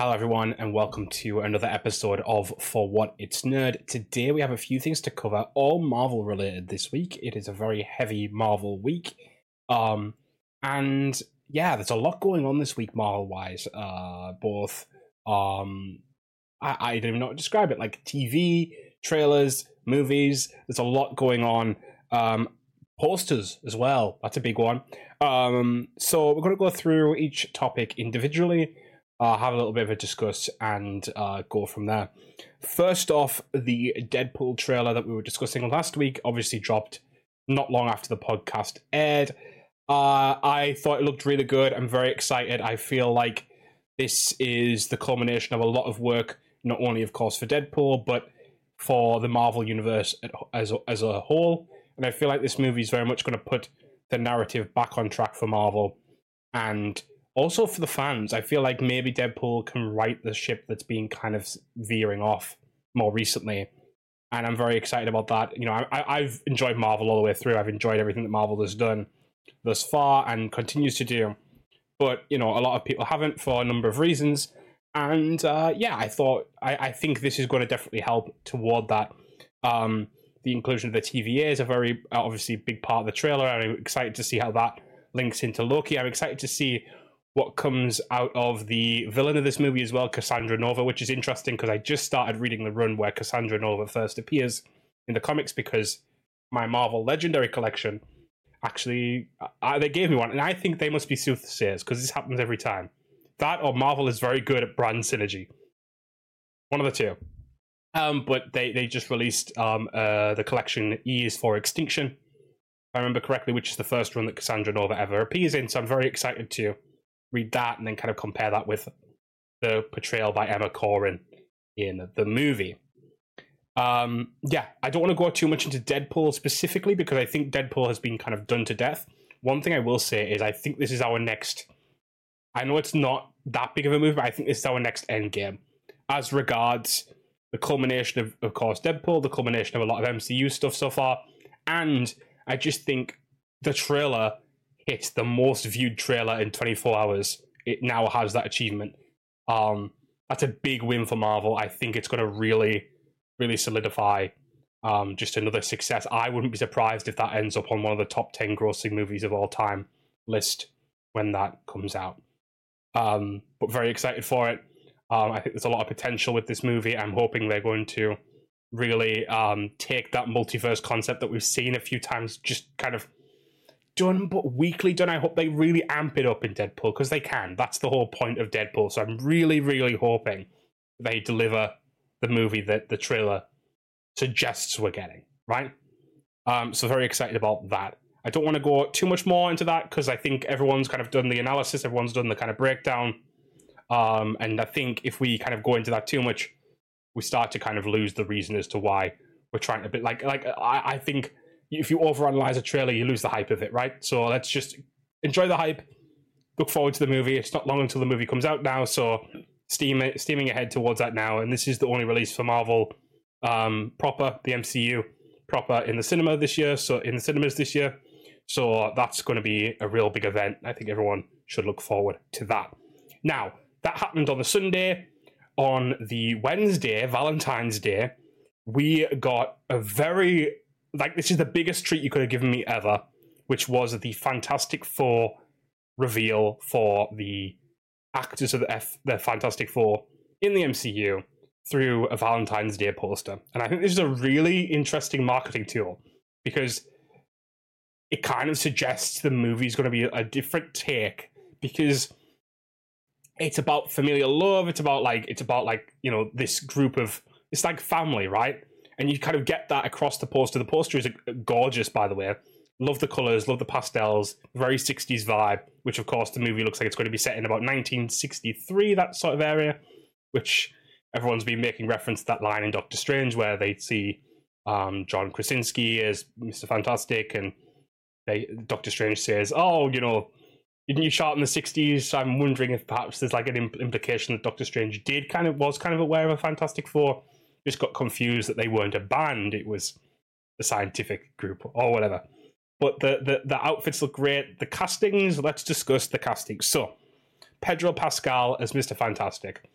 Hello, everyone, and welcome to another episode of For What It's Nerd. Today, we have a few things to cover, all Marvel related this week. It is a very heavy Marvel week. Um, and yeah, there's a lot going on this week, Marvel wise. Uh, both, um, I, I don't even know how to describe it, like TV, trailers, movies. There's a lot going on. Um, posters as well. That's a big one. Um, so we're going to go through each topic individually uh, have a little bit of a discuss and uh, go from there. First off, the Deadpool trailer that we were discussing last week obviously dropped not long after the podcast aired. Uh, I thought it looked really good. I'm very excited. I feel like this is the culmination of a lot of work, not only, of course, for Deadpool, but for the Marvel Universe as as a whole. And I feel like this movie is very much going to put the narrative back on track for Marvel and also for the fans, I feel like maybe Deadpool can right the ship that's been kind of veering off more recently. And I'm very excited about that. You know, I, have enjoyed Marvel all the way through. I've enjoyed everything that Marvel has done thus far and continues to do. But, you know, a lot of people haven't for a number of reasons. And uh, yeah, I thought, I, I think this is going to definitely help toward that. Um, the inclusion of the TVA is a very, obviously, big part of the trailer. I'm excited to see how that links into Loki. I'm excited to see what comes out of the villain of this movie as well, Cassandra Nova, which is interesting because I just started reading the run where Cassandra Nova first appears in the comics because my Marvel Legendary collection actually uh, they gave me one, and I think they must be soothsayers because this happens every time. That or Marvel is very good at brand synergy. One of the two. Um, but they they just released um, uh, the collection E is for Extinction. If I remember correctly, which is the first run that Cassandra Nova ever appears in. So I'm very excited to read that and then kind of compare that with the portrayal by Emma Corrin in the movie. Um, yeah, I don't want to go too much into Deadpool specifically because I think Deadpool has been kind of done to death. One thing I will say is I think this is our next. I know it's not that big of a move, but I think this is our next end game. As regards the culmination of, of course, Deadpool, the culmination of a lot of MCU stuff so far, and I just think the trailer hit the most viewed trailer in 24 hours. It now has that achievement. Um, that's a big win for Marvel. I think it's going to really, really solidify um, just another success. I wouldn't be surprised if that ends up on one of the top 10 grossing movies of all time list when that comes out. Um, but very excited for it. Um, I think there's a lot of potential with this movie. I'm hoping they're going to really um, take that multiverse concept that we've seen a few times, just kind of done but weakly done. I hope they really amp it up in Deadpool because they can. That's the whole point of Deadpool. So I'm really, really hoping they deliver the movie that the trailer suggests we're getting. Right. Um, so very excited about that. I don't want to go too much more into that because I think everyone's kind of done the analysis, everyone's done the kind of breakdown. Um, and I think if we kind of go into that too much, we start to kind of lose the reason as to why we're trying to be like like I, I think if you overanalyze a trailer, you lose the hype of it, right? So let's just enjoy the hype. Look forward to the movie. It's not long until the movie comes out now, so steam steaming ahead towards that now. And this is the only release for Marvel um, proper, the MCU proper in the cinema this year. So in the cinemas this year, so that's going to be a real big event. I think everyone should look forward to that. Now that happened on the Sunday. On the Wednesday, Valentine's Day, we got a very like this is the biggest treat you could have given me ever, which was the Fantastic Four reveal for the actors of the, F, the Fantastic Four in the MCU through a Valentine's Day poster. And I think this is a really interesting marketing tool because it kind of suggests the movie is going to be a different take because it's about familial love. It's about like it's about like you know this group of it's like family, right? And you kind of get that across the poster. The poster is gorgeous, by the way. Love the colors, love the pastels, very 60s vibe, which of course the movie looks like it's going to be set in about 1963, that sort of area, which everyone's been making reference to that line in Doctor Strange where they see um, John Krasinski as Mr. Fantastic, and they, Doctor Strange says, "Oh, you know, didn't you shot in the '60s?" I'm wondering if perhaps there's like an implication that Doctor Strange did kind of was kind of aware of a Fantastic Four just got confused that they weren't a band; it was the scientific group or whatever. But the, the, the outfits look great. The castings, let's discuss the castings. So, Pedro Pascal as Mr. Fantastic.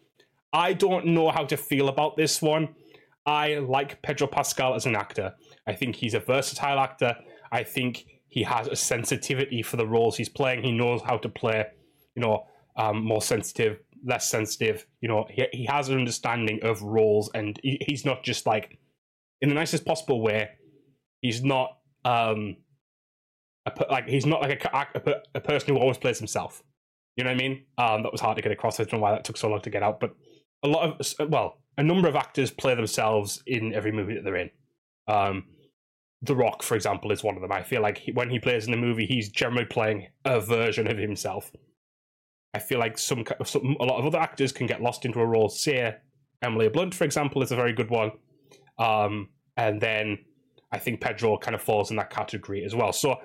I don't know how to feel about this one. I like Pedro Pascal as an actor. I think he's a versatile actor. I think he has a sensitivity for the roles he's playing. He knows how to play, you know, um, more sensitive, less sensitive. You know, he, he has an understanding of roles, and he, he's not just like, in the nicest possible way, he's not um, a, like he's not like a, a, a person who always plays himself. You know what I mean? Um, that was hard to get across. I don't know why that took so long to get out, but a lot of well, a number of actors play themselves in every movie that they're in. Um, the Rock, for example, is one of them. I feel like he, when he plays in the movie, he's generally playing a version of himself. I feel like some, some a lot of other actors can get lost into a role. Say Emily Blunt, for example, is a very good one. Um, and then I think Pedro kind of falls in that category as well. So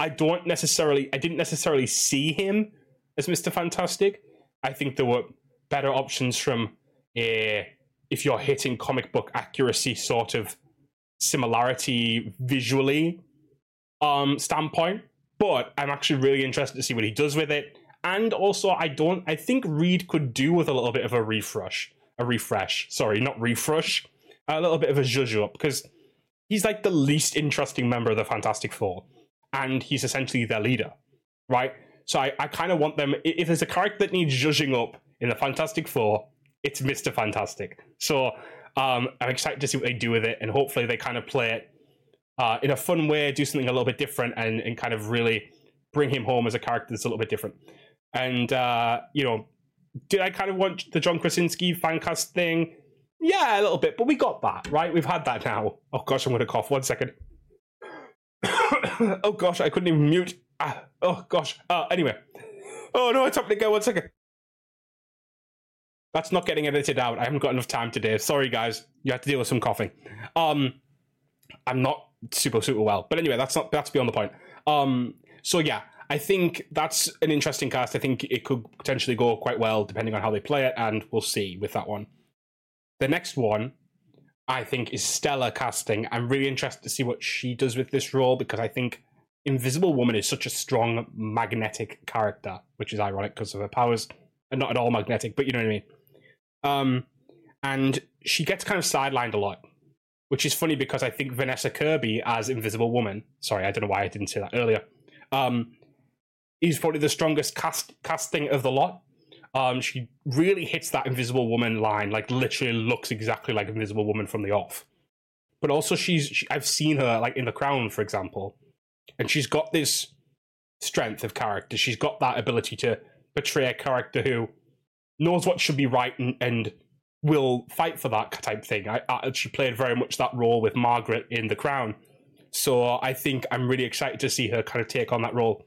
I don't necessarily, I didn't necessarily see him as Mister Fantastic. I think there were better options from a if you're hitting comic book accuracy sort of similarity visually um standpoint. But I'm actually really interested to see what he does with it. And also I don't I think Reed could do with a little bit of a refresh. A refresh. Sorry, not refresh. A little bit of a zhuzh up because he's like the least interesting member of the Fantastic Four. And he's essentially their leader. Right? So I, I kind of want them if there's a character that needs zhuzhing up in the Fantastic Four, it's Mr. Fantastic. So um, I'm excited to see what they do with it, and hopefully they kind of play it uh, in a fun way, do something a little bit different, and, and kind of really bring him home as a character that's a little bit different. And uh, you know, did I kind of want the John Krasinski fancast thing? Yeah, a little bit, but we got that right. We've had that now. Oh gosh, I'm going to cough. One second. oh gosh, I couldn't even mute. Ah, oh gosh. Uh, anyway. Oh no, it's happening again. One second. That's not getting edited out. I haven't got enough time today. Sorry, guys. You have to deal with some coughing. Um, I'm not super super well, but anyway, that's not that's beyond the point. Um, so yeah, I think that's an interesting cast. I think it could potentially go quite well depending on how they play it, and we'll see with that one. The next one, I think, is stellar casting. I'm really interested to see what she does with this role because I think Invisible Woman is such a strong magnetic character, which is ironic because of her powers, and not at all magnetic, but you know what I mean. Um, and she gets kind of sidelined a lot, which is funny because I think Vanessa Kirby as Invisible Woman, sorry, I don't know why I didn't say that earlier, um, is probably the strongest cast casting of the lot. Um, she really hits that Invisible Woman line, like literally looks exactly like Invisible Woman from the off. But also, she's she, I've seen her like in The Crown, for example, and she's got this strength of character. She's got that ability to portray a character who knows what should be right and, and will fight for that type thing. I, I, she played very much that role with Margaret in The Crown, so I think I'm really excited to see her kind of take on that role.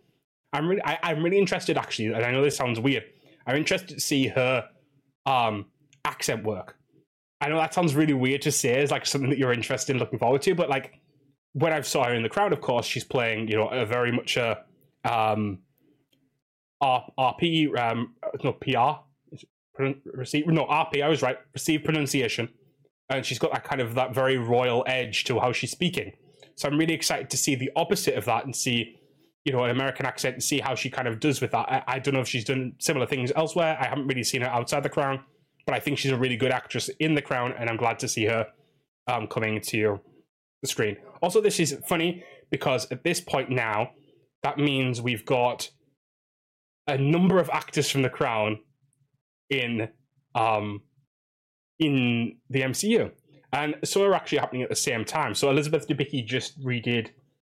I'm really, I, am really interested actually, and I know this sounds weird. I'm interested to see her um, accent work. I know that sounds really weird to say, it's like something that you're interested in looking forward to, but like when I saw her in the Crown, of course, she's playing, you know, a very much a um, RP, um, no PR, receive no RP. I was right. Received pronunciation, and she's got that kind of that very royal edge to how she's speaking. So I'm really excited to see the opposite of that and see, you know, an American accent and see how she kind of does with that. I, I don't know if she's done similar things elsewhere. I haven't really seen her outside the Crown, but I think she's a really good actress in the Crown, and I'm glad to see her um, coming to the screen. Also, this is funny because at this point now, that means we've got a number of actors from the Crown in um, in the MCU, and some are actually happening at the same time. So Elizabeth Debicki just redid.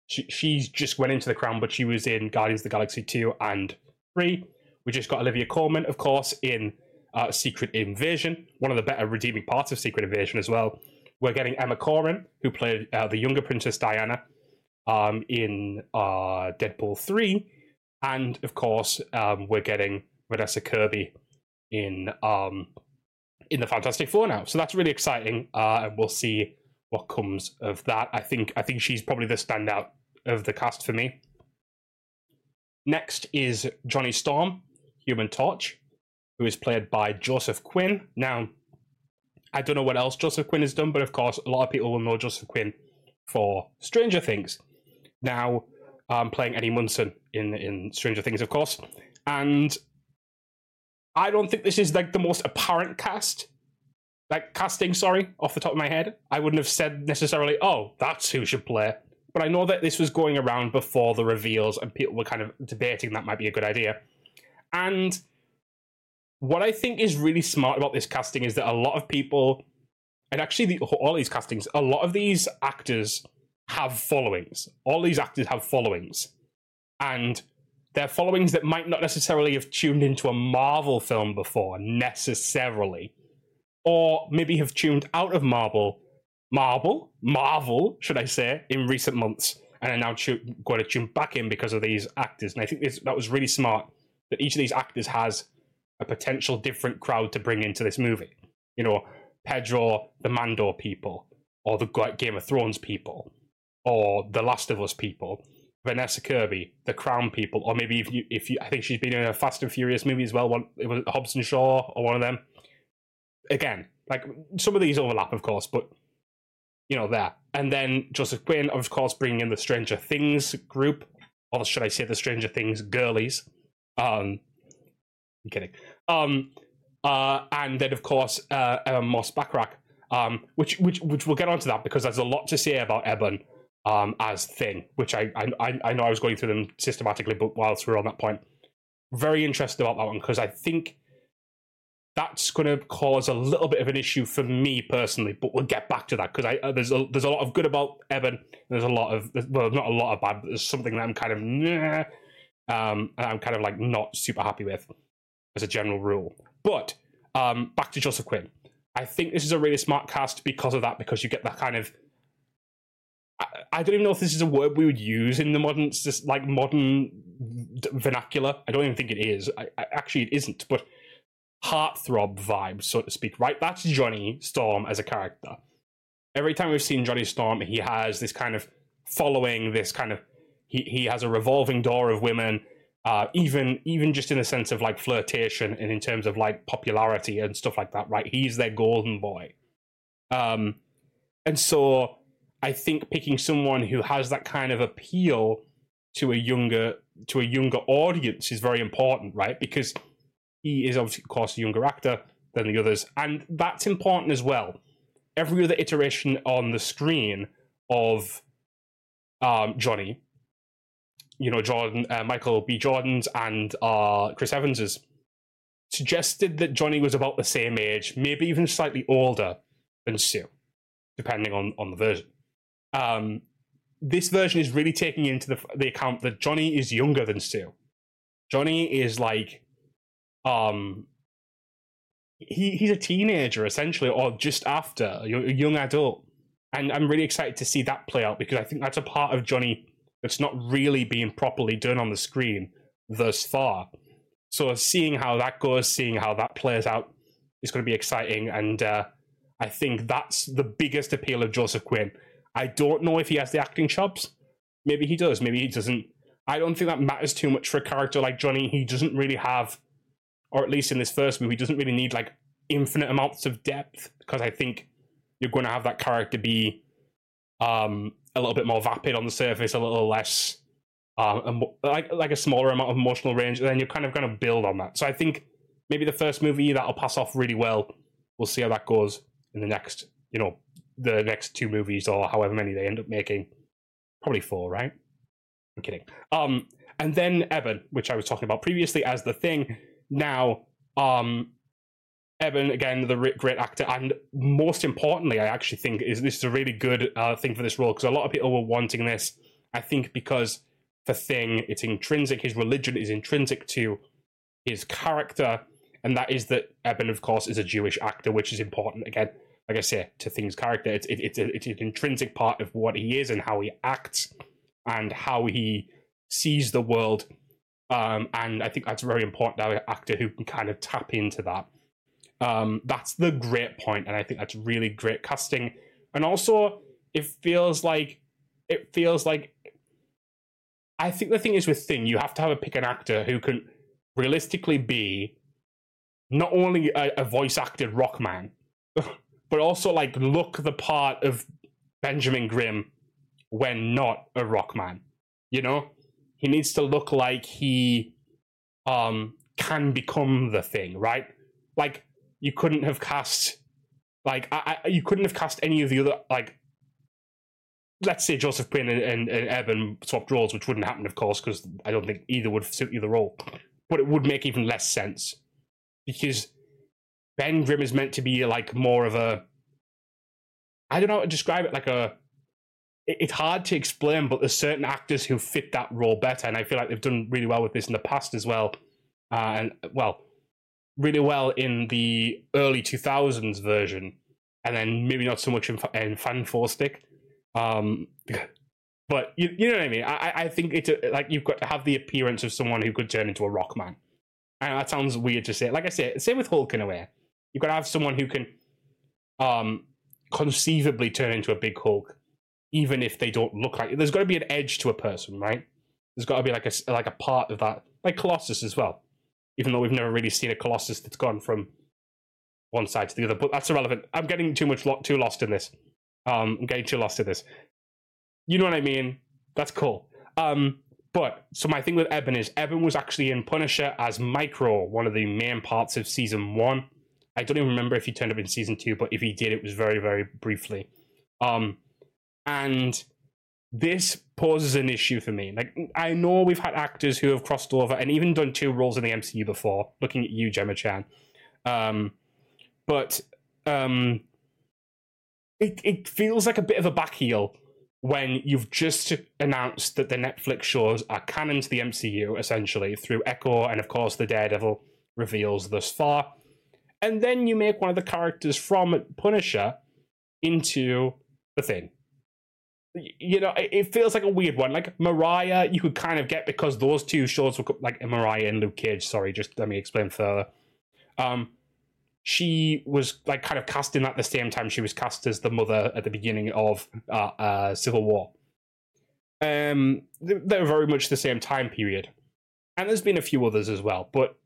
She, she's just went into the crown, but she was in Guardians of the Galaxy two and three. We just got Olivia Colman, of course, in uh, Secret Invasion, one of the better redeeming parts of Secret Invasion as well. We're getting Emma Corrin, who played uh, the younger Princess Diana um, in uh, Deadpool 3. And of course, um, we're getting Vanessa Kirby in um in the Fantastic Four now. So that's really exciting, uh, and we'll see what comes of that. I think I think she's probably the standout of the cast for me. Next is Johnny Storm, Human Torch, who is played by Joseph Quinn. Now, I don't know what else Joseph Quinn has done, but of course, a lot of people will know Joseph Quinn for Stranger Things. Now, um, playing Eddie Munson in in Stranger Things, of course, and I don't think this is like the most apparent cast. Like casting, sorry, off the top of my head. I wouldn't have said necessarily, oh, that's who should play. But I know that this was going around before the reveals and people were kind of debating that might be a good idea. And what I think is really smart about this casting is that a lot of people, and actually the, all these castings, a lot of these actors have followings. All these actors have followings. And they're followings that might not necessarily have tuned into a Marvel film before, necessarily. Or maybe have tuned out of Marvel, Marvel, Marvel, should I say, in recent months, and are now going to tune back in because of these actors. And I think this, that was really smart that each of these actors has a potential different crowd to bring into this movie. You know, Pedro, the Mando people, or the Game of Thrones people, or the Last of Us people Vanessa Kirby, the Crown people, or maybe if you, if you, I think she's been in a Fast and Furious movie as well. One, it was Hobbs & Shaw or one of them. Again, like some of these overlap, of course, but you know that. And then Joseph Quinn, of course, bringing in the Stranger Things group, or should I say the Stranger Things girlies? Um, I'm kidding. Um, uh, and then of course uh, Ebon Moss-Bachrach, um, which which which we'll get onto that because there's a lot to say about Ebon um, as Thing, which I, I I know I was going through them systematically, but whilst we are on that point, very interested about that one because I think that's going to cause a little bit of an issue for me personally. But we'll get back to that because uh, there's a, there's a lot of good about Ebon. There's a lot of well, not a lot of bad, but there's something that I'm kind of nah, um, and I'm kind of like not super happy with as a general rule. But um, back to Joseph Quinn. I think this is a really smart cast because of that, because you get that kind of I, don't even know if this is a word we would use in the modern, just like modern vernacular. I don't even think it is. I, I, actually, it isn't. But heartthrob vibe, so to speak. Right? That's Johnny Storm as a character. Every time we've seen Johnny Storm, he has this kind of following, this kind of he he has a revolving door of women. Uh, even even just in the sense of like flirtation and in terms of like popularity and stuff like that, right? He's their golden boy. Um, and so I think picking someone who has that kind of appeal to a younger to a younger audience is very important, right? Because he is obviously, of course, a younger actor than the others, and that's important as well. Every other iteration on the screen of um, Johnny, you know, Jordan, uh, Michael B. Jordan's and uh, Chris Evans's, suggested that Johnny was about the same age, maybe even slightly older than Sue, depending on, on the version. Um, this version is really taking into the, the account that Johnny is younger than Sue. Johnny is like, um, he he's a teenager essentially, or just after a young adult, and I'm really excited to see that play out because I think that's a part of Johnny that's not really being properly done on the screen thus far. So seeing how that goes, seeing how that plays out, is going to be exciting, and uh, I think that's the biggest appeal of Joseph Quinn I don't know if he has the acting chops. Maybe he does. Maybe he doesn't. I don't think that matters too much for a character like Johnny. He doesn't really have, or at least in this first movie, doesn't really need like infinite amounts of depth because I think you're going to have that character be um, a little bit more vapid on the surface, a little less um, like like a smaller amount of emotional range, and then you're kind of going to build on that. So I think maybe the first movie that'll pass off really well. We'll see how that goes in the next, you know, the next two movies or however many they end up making. Probably four, right? I'm kidding. Um, and then Ebon, which I was talking about previously as the thing. Now, um, Ebon again, the great actor, and most importantly, I actually think is this is a really good uh, thing for this role because a lot of people were wanting this. I think because the thing, it's intrinsic. His religion is intrinsic to his character, and that is that Ebon, of course, is a Jewish actor, which is important again like I say, to Thing's character. It's it, it's, a, it's an intrinsic part of what he is and how he acts and how he sees the world. Um, and I think that's very important to have an actor who can kind of tap into that. Um, that's the great point, and I think that's really great casting. And also, it feels like it feels like I think the thing is with Thing, you have to have a pick an actor who can realistically be not only a, a voice acted rock man, but also like look the part of Benjamin Grimm when not a rock man. You know, he needs to look like he um can become the thing, right? Like you couldn't have cast like I, I, you couldn't have cast any of the other like let's say Joseph Quinn and, and, and Ebon swapped roles, which wouldn't happen, of course, because I don't think either would suit either role. But it would make even less sense because Ben Grimm is meant to be like more of a I don't know how to describe it like a it's hard to explain, but there's certain actors who fit that role better, and I feel like they've done really well with this in the past as well. Uh, and well, really well in the early 2000s version, and then maybe not so much in, in Fan Four Stick. Um, but you, you know what I mean. I, I think it's a, like you've got to have the appearance of someone who could turn into a rock man. And that sounds weird to say. Like I say, same with Hulk in a way. You've got to have someone who can um, conceivably turn into a big Hulk, even if they don't look like it. There's got to be an edge to a person, right? There's got to be like a like a part of that, like Colossus as well. Even though we've never really seen a Colossus that's gone from one side to the other, but that's irrelevant. I'm getting too much lo- too lost in this. Um, I'm getting too lost in this. You know what I mean? That's cool. Um, but so my thing with Ebon is Ebon was actually in Punisher as Micro, one of the main parts of season one. I don't even remember if he turned up in season two, but if he did, it was very, very briefly. Um, and this poses an issue for me. Like I know we've had actors who have crossed over and even done two roles in the MCU before. Looking at you, Gemma Chan, um, but um, it it feels like a bit of a backheel when you've just announced that the Netflix shows are canon to the MCU essentially through Echo and of course the Daredevil reveals thus far, and then you make one of the characters from Punisher into the thing. You know, it feels like a weird one. Like Mariah, you could kind of get because those two shows were like Mariah and Luke Cage. Sorry, just let me explain further. Um, she was like kind of cast in at the same time she was cast as the mother at the beginning of uh, uh, Civil War. Um, they're very much the same time period, and there's been a few others as well, but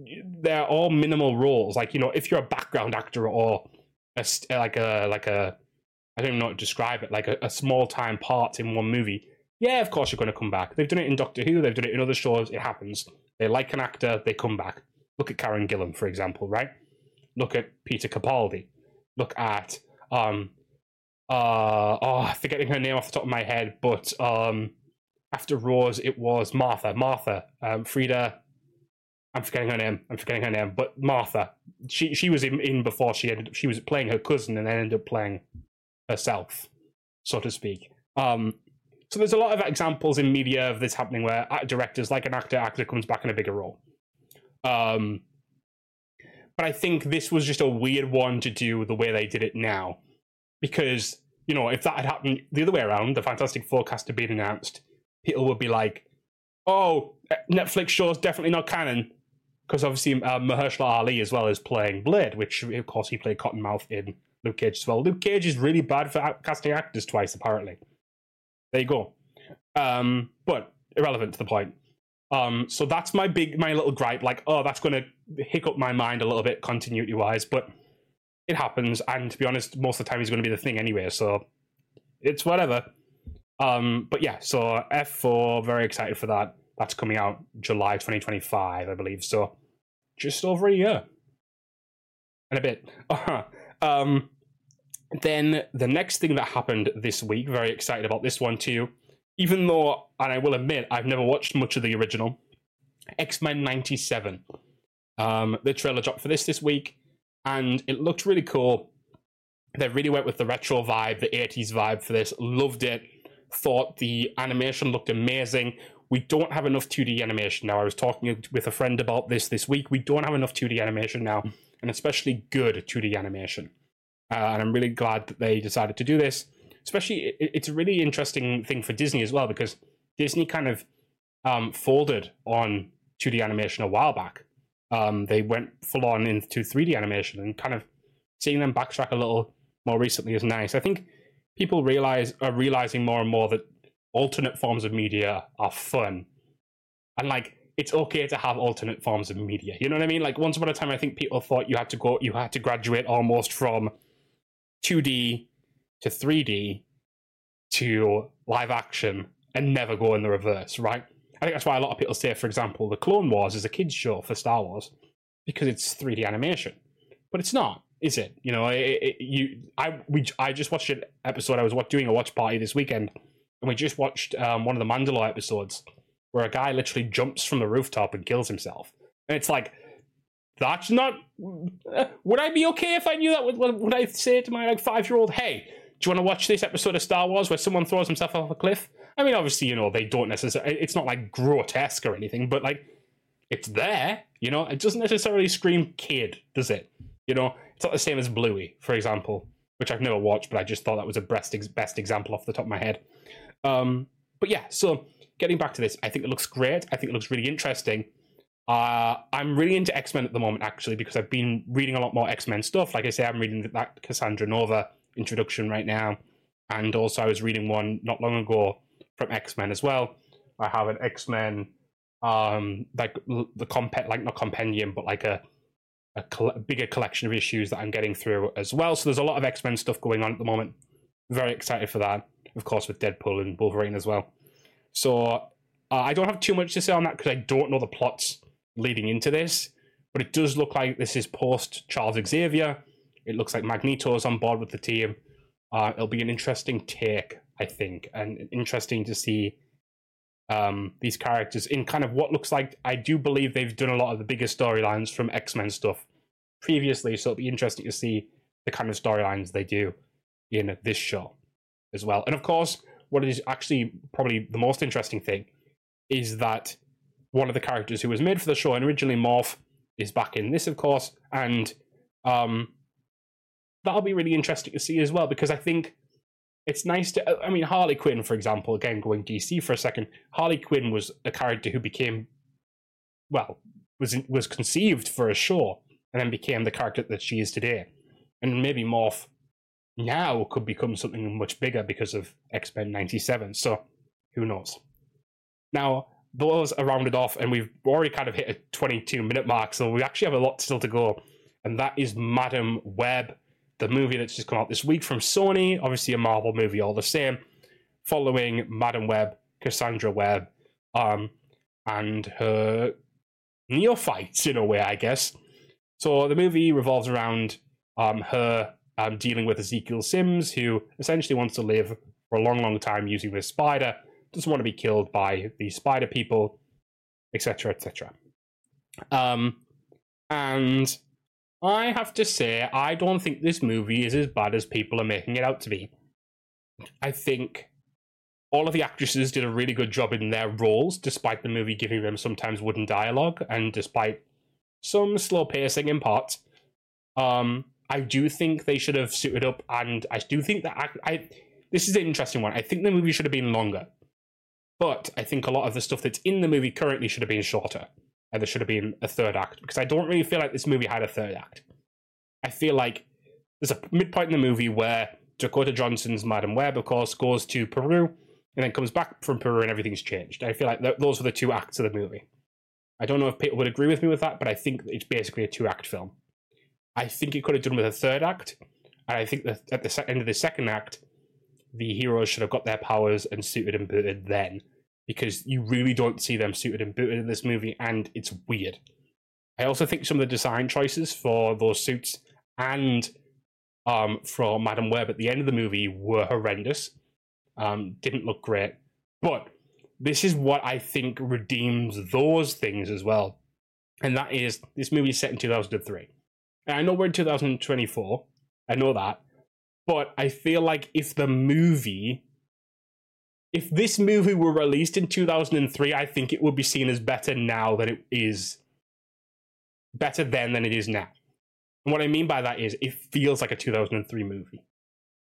they're all minimal roles. Like you know, if you're a background actor or a, like a like a I don't even know how to describe it, like a, a small time part in one movie. Yeah, of course you're going to come back. They've done it in Doctor Who. They've done it in other shows. It happens. They like an actor, they come back. Look at Karen Gillan, for example, right? look at Peter Capaldi, look at um uh oh forgetting her name off the top of my head, but um after Rose it was Martha. Martha. Um Frida I'm forgetting her name. I'm forgetting her name, but Martha. She she was in, in before she ended she was playing her cousin and then ended up playing herself, so to speak. Um so there's a lot of examples in media of this happening where directors like an actor actor comes back in a bigger role. Um but I think this was just a weird one to do the way they did it now. Because, you know, if that had happened the other way around, the Fantastic Four cast had been announced, people would be like, oh, Netflix show's definitely not canon. Because obviously uh, Mahershala Ali as well is playing Blade, which of course he played Cottonmouth in Luke Cage as well. Luke Cage is really bad for casting actors twice, apparently. There you go. Um, but irrelevant to the point. Um, so that's my big, my little gripe. Like, oh, that's going to hiccup my mind a little bit continuity wise, but it happens. And to be honest, most of the time he's going to be the thing anyway. So it's whatever. Um, but yeah, so F4, very excited for that. That's coming out July 2025, I believe. So just over a year and a bit. Um, then the next thing that happened this week, very excited about this one too even though, and I will admit, I've never watched much of the original, X Men '97. Um, the trailer dropped for this this week, and it looked really cool. They really went with the retro vibe, the 80s vibe for this. Loved it. Thought the animation looked amazing. We don't have enough 2D animation now. I was talking with a friend about this this week. We don't have enough 2D animation now, and especially good 2D animation. Uh, and I'm really glad that they decided to do this especially it, it's a really interesting thing for Disney as well because Disney kind of um, folded on 2D animation a while back. Um, they went full on into 3D animation and kind of seeing them backtrack a little more recently is nice. I think people realize are realizing more and more that alternate forms of media are fun, and like it's okay to have alternate forms of media. You know what I mean? Like once upon a time, I think people thought you had to go, you had to graduate almost from 2D to 3D to live action and never go in the reverse, right? I think that's why a lot of people say, for example, the Clone Wars is a kids show for Star Wars because it's 3D animation, but it's not, is it? You know, it, it, you I we I just watched an episode. I was doing a watch party this weekend, and we just watched um, one of the Mandalore episodes where a guy literally jumps from the rooftop and kills himself, and it's like. That's not. Would I be okay if I knew that? Would, would I say to my like five year old, "Hey, do you want to watch this episode of Star Wars where someone throws himself off a cliff?" I mean, obviously, you know, they don't necessarily. It's not like grotesque or anything, but like, it's there. You know, it doesn't necessarily scream kid, does it? You know, it's not the same as Bluey, for example, which I've never watched, but I just thought that was a best best example off the top of my head. Um, but yeah, so getting back to this, I think it looks great. I think it looks really interesting. Uh, I'm really into X Men at the moment, actually, because I've been reading a lot more X Men stuff. Like I say, I'm reading that Cassandra Nova introduction right now, and also I was reading one not long ago from X Men as well. I have an X Men, um, like the comp like not compendium, but like a a, bigger collection of issues that I'm getting through as well. So there's a lot of X Men stuff going on at the moment. Very excited for that, of course, with Deadpool and Wolverine as well. So uh, I don't have too much to say on that because I don't know the plots leading into this, but it does look like this is post Charles Xavier. It looks like Magneto's on board with the team. Uh, it'll be an interesting take I think, and interesting to see um, these characters in kind of what looks like. I do believe they've done a lot of the bigger storylines from X Men stuff previously, so it'll be interesting to see the kind of storylines they do in this show as well. And of course, what is actually probably the most interesting thing is that one of the characters who was made for the show and originally Morph is back in this, of course, and um, that'll be really interesting to see as well because I think it's nice to. I mean, Harley Quinn, for example, again going DC for a second. Harley Quinn was a character who became, well, was was conceived for a show and then became the character that she is today, and maybe Morph now could become something much bigger because of X Men '97. So, who knows? Now, those are rounded off, and we've already kind of hit a 22 minute mark, so we actually have a lot still to go, and that is Madame Web the movie that's just come out this week from Sony, obviously a Marvel movie all the same, following Madame Web, Cassandra Webb, um, and her neophytes in a way, I guess. So the movie revolves around um, her um, dealing with Ezekiel Sims, who essentially wants to live for a long, long time using this spider, doesn't want to be killed by the spider people, etc., etc. Um, and I have to say, I don't think this movie is as bad as people are making it out to be. I think all of the actresses did a really good job in their roles, despite the movie giving them sometimes wooden dialogue and despite some slow pacing in parts. Um, I do think they should have suited up, and I do think that I, I this is an interesting one. I think the movie should have been longer, but I think a lot of the stuff that's in the movie currently should have been shorter and there should have been a third act because I don't really feel like this movie had a third act. I feel like there's a midpoint in the movie where Dakota Johnson's Madame Web, of course, goes to Peru and then comes back from Peru and everything's changed. I feel like th- those are the two acts of the movie. I don't know if people would agree with me with that, but I think it's basically a two act film. I think it could have done with a third act, and I think that at the end of the second act, the heroes should have got their powers and suited and booted then because you really don't see them suited and booted in this movie, and it's weird. I also think some of the design choices for those suits and um, for Madame Web at the end of the movie were horrendous. Um, didn't look great. But this is what I think redeems those things as well. And that is this movie is set in 2003. And I know we're in 2024. I know that. But I feel like if the movie if this movie were released in 2003, I think it would be seen as better now than it is better then than it is now. And what I mean by that is it feels like a 2003 movie.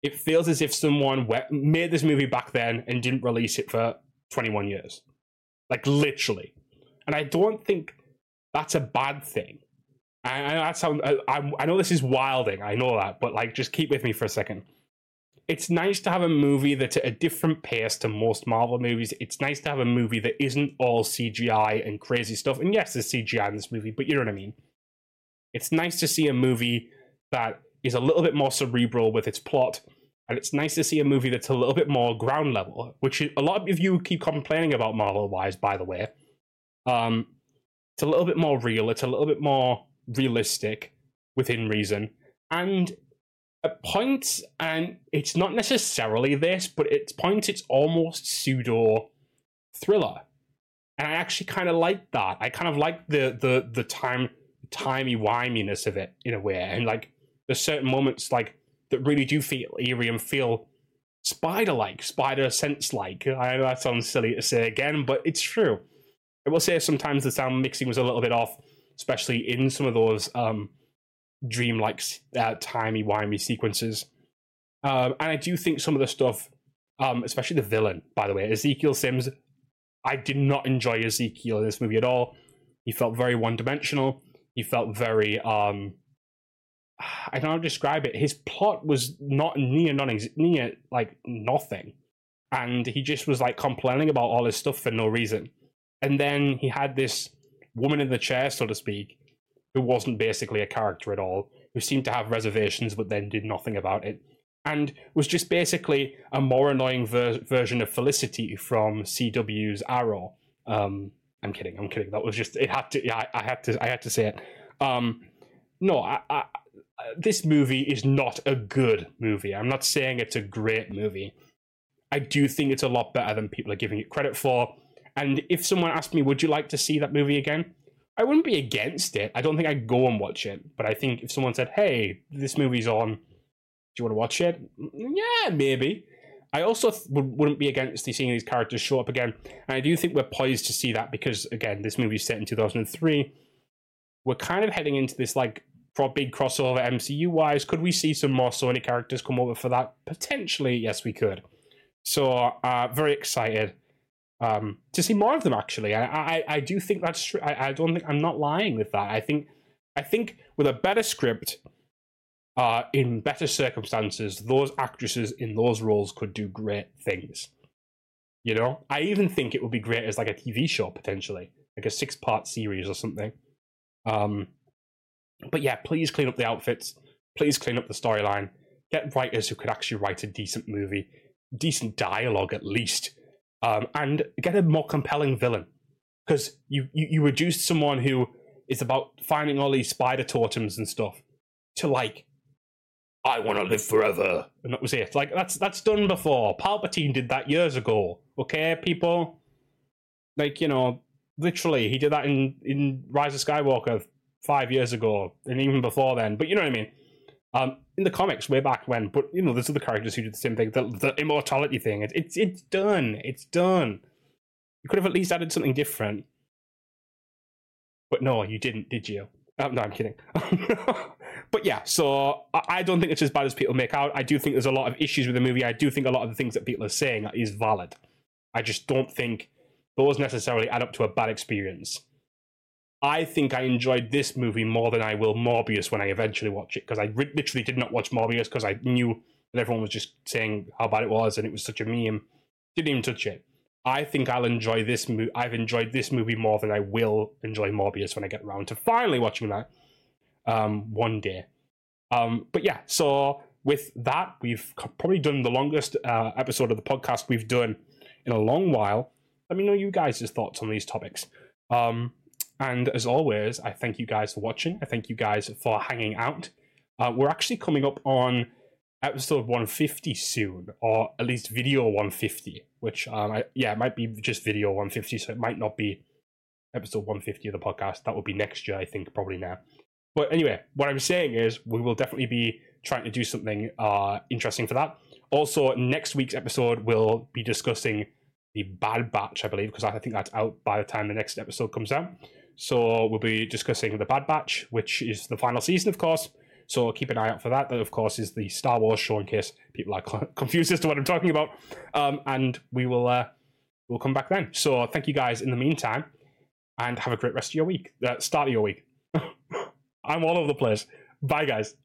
It feels as if someone made this movie back then and didn't release it for 21 years. Like literally. And I don't think that's a bad thing. I, I, that sound, I, I know this is wilding, I know that, but like just keep with me for a second it's nice to have a movie that's at a different pace to most Marvel movies. It's nice to have a movie that isn't all CGI and crazy stuff. And yes, there's CGI in this movie, but you know what I mean. It's nice to see a movie that is a little bit more cerebral with its plot and it's nice to see a movie that's a little bit more ground level, which a lot of you keep complaining about Marvel wise, by the way. Um, it's a little bit more real. It's a little bit more realistic within reason, and at points, and it's not necessarily this, but at points it's almost pseudo thriller, and I actually kind of like that. I kind of like the the the time timey wiminess of it in a way, and like there's certain moments like that really do feel eerie and feel spider like, spider sense like. I know that sounds silly to say again, but it's true. I will say sometimes the sound mixing was a little bit off, especially in some of those um, dream-like, uh, timey-wimey sequences. Um, and I do think some of the stuff, um, especially the villain, by the way, Ezekiel Sims, I did not enjoy Ezekiel in this movie at all. He felt very one-dimensional. He felt very, um, I don't know how to describe it. His plot was not near non near like nothing, and he just was like complaining about all his stuff for no reason. And then he had this woman in the chair, so to speak, who wasn't basically a character at all, who seemed to have reservations but then did nothing about it, and was just basically a more annoying ver- version of Felicity from CW's Arrow. Um, I'm kidding. I'm kidding. That was just it. Had to. Yeah, I, I had to. I had to say it. Um, no, I, I, this movie is not a good movie. I'm not saying it's a great movie. I do think it's a lot better than people are giving it credit for. And if someone asked me, would you like to see that movie again? I wouldn't be against it. I don't think I'd go and watch it. But I think if someone said, hey, this movie's on, do you want to watch it? Yeah, maybe. I also th- wouldn't be against seeing these characters show up again. And I do think we're poised to see that because, again, this movie's set in 2003. We're kind of heading into this, like, big crossover MCU wise. Could we see some more Sony characters come over for that? Potentially, yes, we could. So, uh, very excited um, to see more of them. Actually, I I, I do think that's true. I, I don't think I'm not lying with that. I think I think with a better script, uh, in better circumstances, those actresses in those roles could do great things. You know, I even think it would be great as like a TV show potentially, like a six part series or something. Um, but yeah, please clean up the outfits. Please clean up the storyline. Get writers who could actually write a decent movie, decent dialogue at least, um, and get a more compelling villain. Because you, you you reduced someone who is about finding all these spider totems and stuff to like, I want to live forever, and that was it. Like that's that's done before. Palpatine did that years ago. Okay, people. Like you know, literally, he did that in in Rise of Skywalker five years ago, and even before then. But you know what I mean. Um, in the comics, way back when, but you know, there's other characters who did the same thing. The, the immortality thing. It, it's it's done. It's done. You could have at least added something different. But no, you didn't, did you? Oh, no, I'm kidding. but yeah, so I don't think it's as bad as people make out. I do think there's a lot of issues with the movie. I do think a lot of the things that people are saying is valid. I just don't think those necessarily add up to a bad experience. I think I enjoyed this movie more than I will Morbius when I eventually watch it because I re- literally did not watch Morbius because I knew that everyone was just saying how bad it was and it was such a meme. Didn't even touch it. I think I'll enjoy this movie. I've enjoyed this movie more than I will enjoy Morbius when I get around to finally watching that um, one day. Um, but yeah, so with that, we've probably done the longest uh, episode of the podcast we've done in a long while. Let me know you guys' thoughts on these topics. Um, and as always, I thank you guys for watching. I thank you guys for hanging out. Uh, we're actually coming up on episode 150 soon, or at least video 150, which, um, I, yeah, it might be just video 150, so it might not be episode 150 of the podcast. That would be next year, I think, probably now. But anyway, what I'm saying is we will definitely be trying to do something uh, interesting for that. Also, next week's episode will be discussing the Bad Batch, I believe, because I think that's out by the time the next episode comes out. So we'll be discussing the Bad Batch, which is the final season, of course. So keep an eye out for that. That, of course, is the Star Wars show in case people are confused as to what I'm talking about. Um, and we will uh, we'll come back then. So thank you guys in the meantime, and have a great rest of your week. Uh, start of your week. I'm all over the place. Bye, guys.